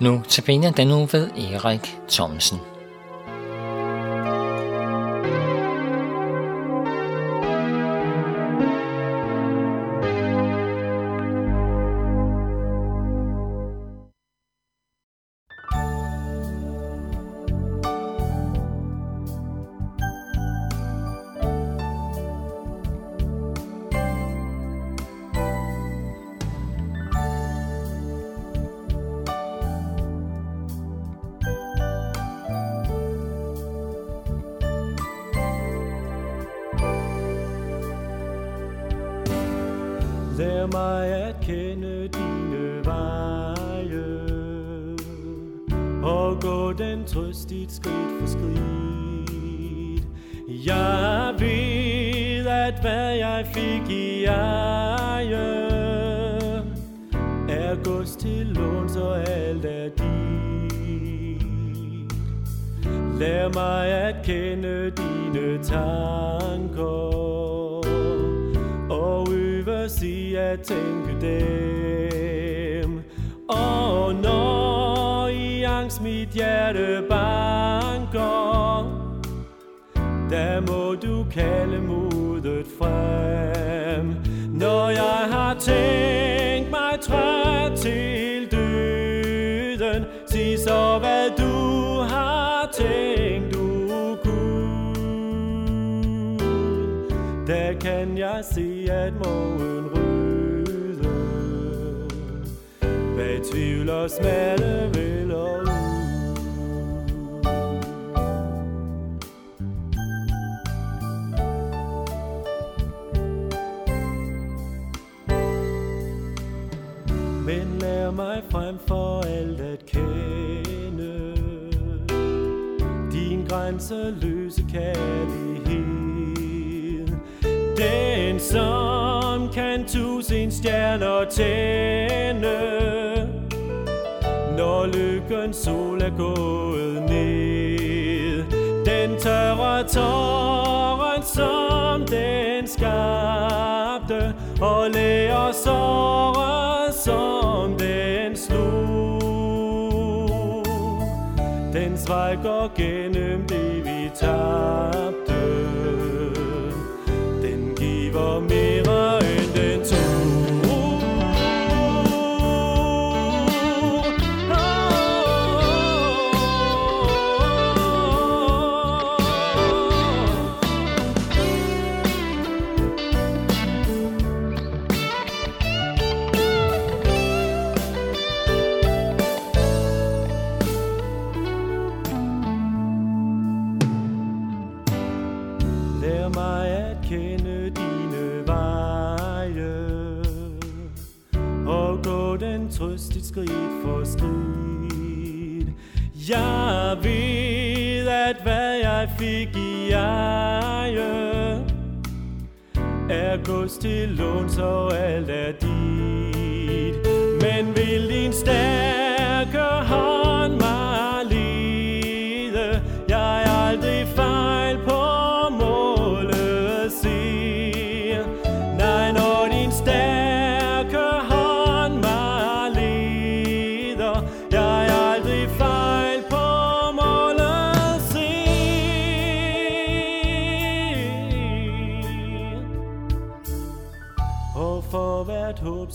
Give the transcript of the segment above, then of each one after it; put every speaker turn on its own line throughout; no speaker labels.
Nu tabiner den nu ved Erik Thomsen.
Mig at kende dine veje Og gå den trøstigt skridt for skridt. Jeg ved, at hvad jeg fik i eje Er gods til låns og alt er dit. Lær mig at kende dine tanker jeg at tænke dem. Og når i angst mit hjerte banker, der må du kalde modet frem. Fylder smalle vælger ud. Men lær mig frem for alt at kende Din grænseløse kærlighed Den som kan tusind stjerner tænde sol er gået ned. Den tørre tåren som den skabte Og lærer såret som den slog. Dens vej går gennem det vi tabte. Jeg ved, at hvad jeg fik i eje Er gods til låns og alt er dit. Men vil din stærke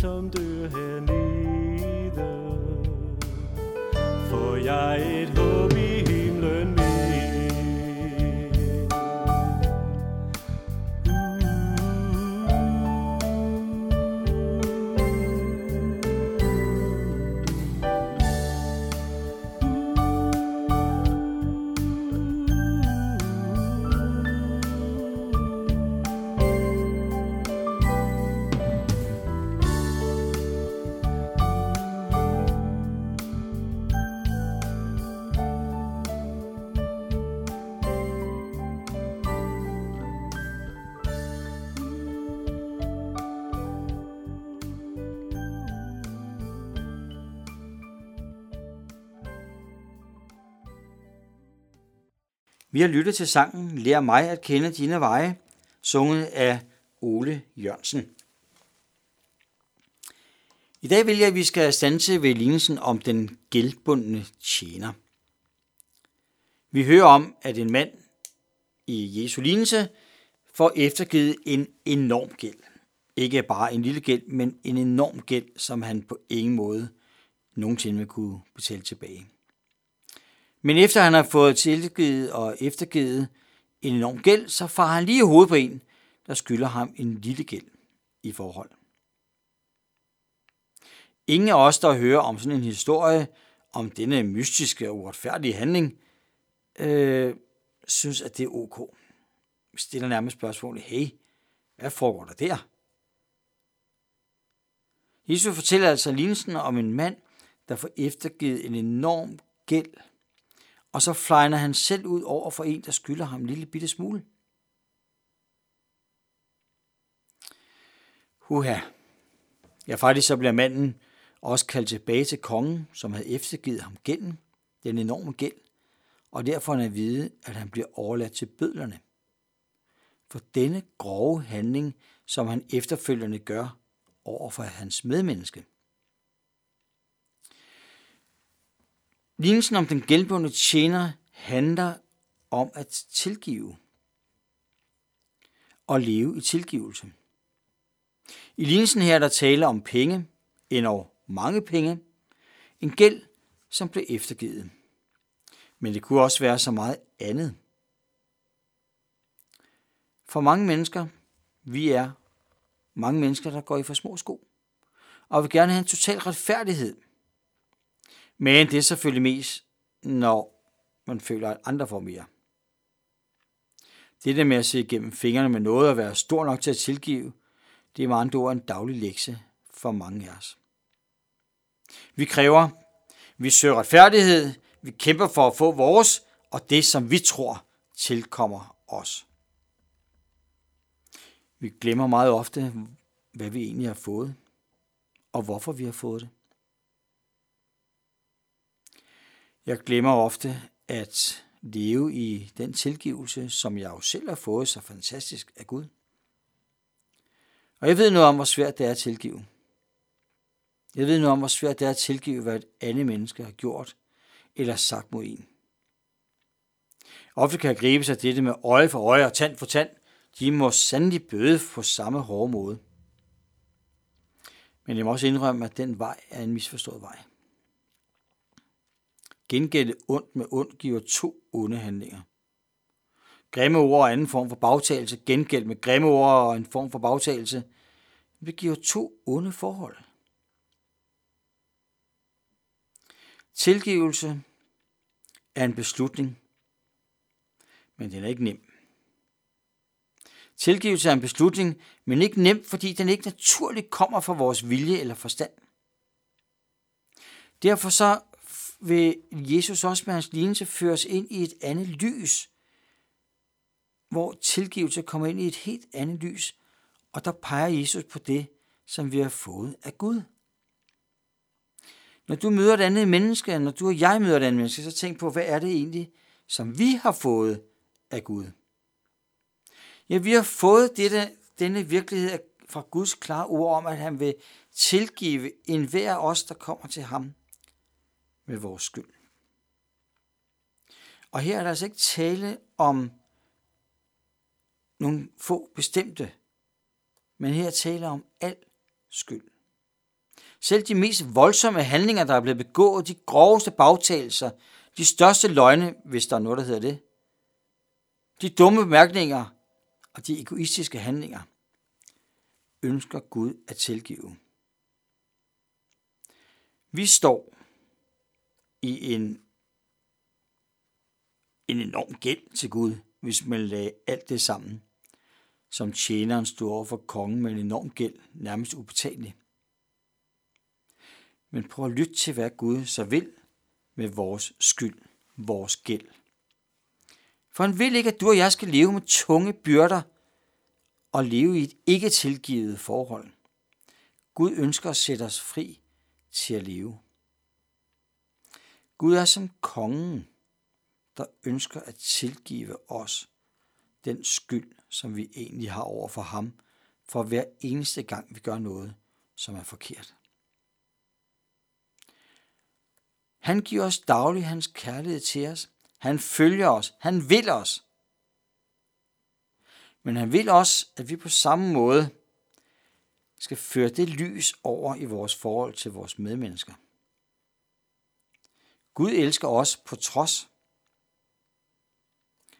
som du hen
Vi har lyttet til sangen Lær mig at kende dine veje, sunget af Ole Jørgensen. I dag vil jeg, at vi skal stanse ved lignelsen om den gældbundne tjener. Vi hører om, at en mand i Jesu lignelse får eftergivet en enorm gæld. Ikke bare en lille gæld, men en enorm gæld, som han på ingen måde nogensinde vil kunne betale tilbage. Men efter han har fået tilgivet og eftergivet en enorm gæld, så farer han lige hovedet på en, der skylder ham en lille gæld i forhold. Ingen af os, der hører om sådan en historie, om denne mystiske og uretfærdige handling, øh, synes, at det er ok. Vi stiller nærmest spørgsmålet, hey, hvad foregår der der? Jesus fortæller altså lignelsen om en mand, der får eftergivet en enorm gæld, og så flyner han selv ud over for en, der skylder ham en lille bitte smule. Huha. Ja, faktisk så bliver manden også kaldt tilbage til kongen, som havde eftergivet ham gælden, den enorme gæld, og derfor han at vide, at han bliver overladt til bødlerne. For denne grove handling, som han efterfølgende gør over for hans medmenneske. Lignelsen om den gældbundne tjener handler om at tilgive og leve i tilgivelse. I lignelsen her er der tale om penge, endnu mange penge, en gæld, som blev eftergivet. Men det kunne også være så meget andet. For mange mennesker, vi er mange mennesker, der går i for små sko, og vil gerne have en total retfærdighed. Men det er selvfølgelig mest, når man føler, at andre får mere. Det der med at se igennem fingrene med noget og være stor nok til at tilgive, det er meget andre en daglig lektie for mange af os. Vi kræver, vi søger retfærdighed, vi kæmper for at få vores og det, som vi tror tilkommer os. Vi glemmer meget ofte, hvad vi egentlig har fået, og hvorfor vi har fået det. Jeg glemmer ofte at leve i den tilgivelse, som jeg jo selv har fået så fantastisk af Gud. Og jeg ved noget om, hvor svært det er at tilgive. Jeg ved noget om, hvor svært det er at tilgive, hvad et andet menneske har gjort eller sagt mod en. Ofte kan jeg gribe sig dette med øje for øje og tand for tand. De må sandelig bøde på samme hårde måde. Men jeg må også indrømme, at den vej er en misforstået vej. Gengælde ondt med ondt giver to onde handlinger. Grimme ord og anden form for bagtagelse, gengæld med grimme ord og en form for bagtagelse, det giver to onde forhold. Tilgivelse er en beslutning, men den er ikke nem. Tilgivelse er en beslutning, men ikke nem, fordi den ikke naturligt kommer fra vores vilje eller forstand. Derfor så vil Jesus også med hans lignelse føres ind i et andet lys, hvor tilgivelse kommer ind i et helt andet lys, og der peger Jesus på det, som vi har fået af Gud. Når du møder et andet menneske, når du og jeg møder et andet menneske, så tænk på, hvad er det egentlig, som vi har fået af Gud? Ja, vi har fået dette, denne virkelighed fra Guds klare ord om, at han vil tilgive enhver af os, der kommer til ham med vores skyld. Og her er der altså ikke tale om nogle få bestemte, men her taler om al skyld. Selv de mest voldsomme handlinger, der er blevet begået, de groveste bagtagelser, de største løgne, hvis der er noget, der hedder det, de dumme bemærkninger og de egoistiske handlinger, ønsker Gud at tilgive. Vi står i en, en enorm gæld til Gud, hvis man lagde alt det sammen, som tjeneren stod over for kongen med en enorm gæld, nærmest ubetalelig. Men prøv at lytte til, hvad Gud så vil med vores skyld, vores gæld. For han vil ikke, at du og jeg skal leve med tunge byrder og leve i et ikke tilgivet forhold. Gud ønsker at sætte os fri til at leve. Gud er som kongen, der ønsker at tilgive os den skyld, som vi egentlig har over for ham, for hver eneste gang vi gør noget, som er forkert. Han giver os daglig hans kærlighed til os. Han følger os. Han vil os. Men han vil også, at vi på samme måde skal føre det lys over i vores forhold til vores medmennesker. Gud elsker os på trods.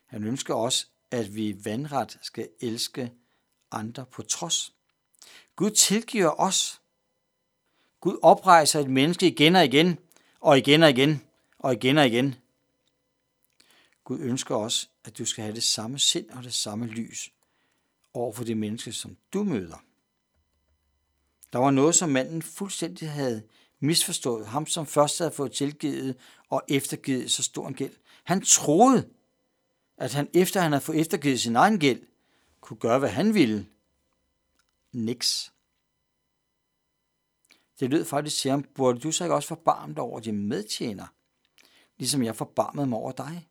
Han ønsker os, at vi vandret skal elske andre på trods. Gud tilgiver os. Gud oprejser et menneske igen og igen, og igen og igen, og igen og igen. Gud ønsker også, at du skal have det samme sind og det samme lys over for det menneske, som du møder. Der var noget, som manden fuldstændig havde misforstået. Ham, som først havde fået tilgivet og eftergivet så stor en gæld. Han troede, at han efter han havde fået eftergivet sin egen gæld, kunne gøre, hvad han ville. Niks. Det lød faktisk til ham, burde du så ikke også forbarme dig over din medtjener, ligesom jeg forbarmede mig over dig?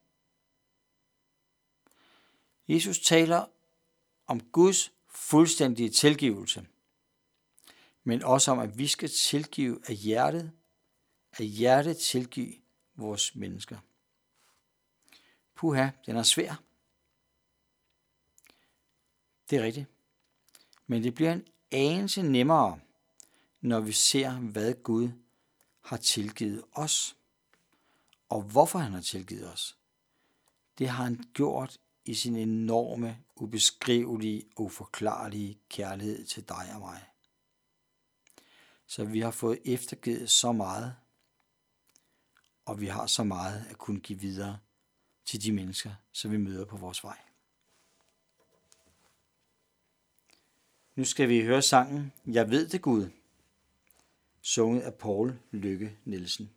Jesus taler om Guds fuldstændige tilgivelse, men også om, at vi skal tilgive af hjertet, af hjertet tilgive vores mennesker. Puha, den er svær. Det er rigtigt. Men det bliver en anelse nemmere, når vi ser, hvad Gud har tilgivet os, og hvorfor han har tilgivet os. Det har han gjort i sin enorme, ubeskrivelige, uforklarlige kærlighed til dig og mig. Så vi har fået eftergivet så meget, og vi har så meget at kunne give videre til de mennesker, som vi møder på vores vej. Nu skal vi høre sangen Jeg ved det Gud, sunget af Paul Lykke Nielsen.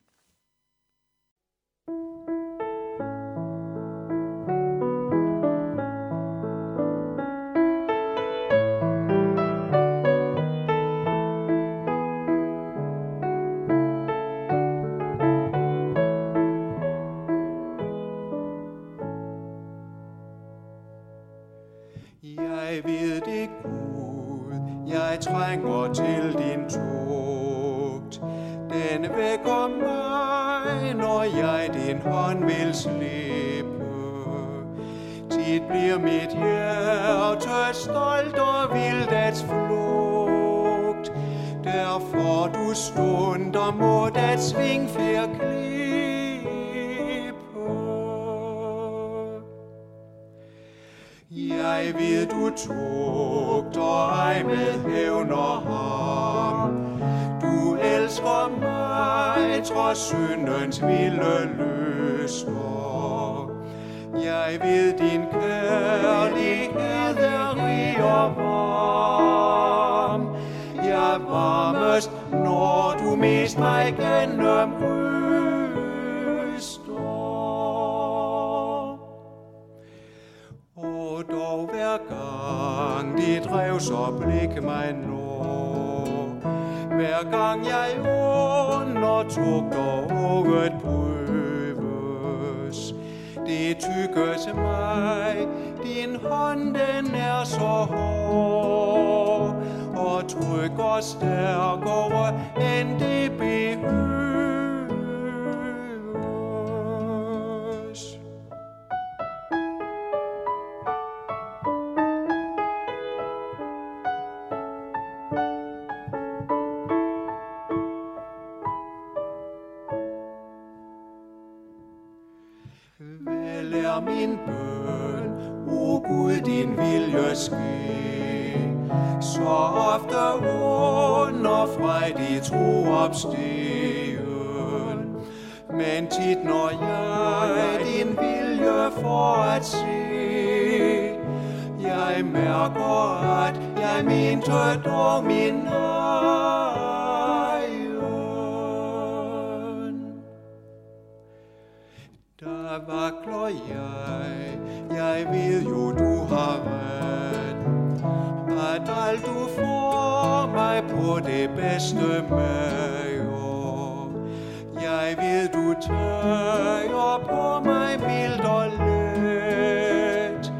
Stolt og vildt at flugt. Derfor du stunder må dat svingfærd klippe. Jeg ved, du tugter ej med hævn og ham. Du elsker mig, trods syndens vilde lyster. Jeg ved, din kærlighed er når du mest mig gennem ryster. Og dog hver gang dit blik mig når, hver gang jeg under tugter unget prøves, det tykkes mig, din hånd den er så hård, og trykker stærkere end det behøves. Vel er min bøn, o Gud, din vilje ske. Så ofte under frejdig tro opstigen. Men tit når jeg din vilje for at se, jeg mærker, at jeg mente dog min nød. På det bedste mager Jeg ved du tøjer på mig mildt og let.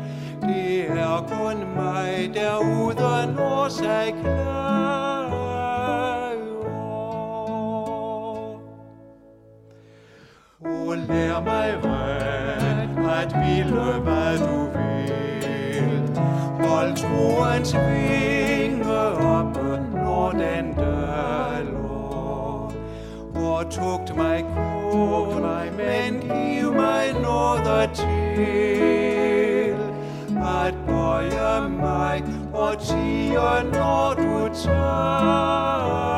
Det er kun mig, der uden årsag klager. Og lær mig ret, at ville hvad du vil. Hold troens vinge Og tugt mig kun, men giv mig noget til. At bøje mig og tige, når du tager.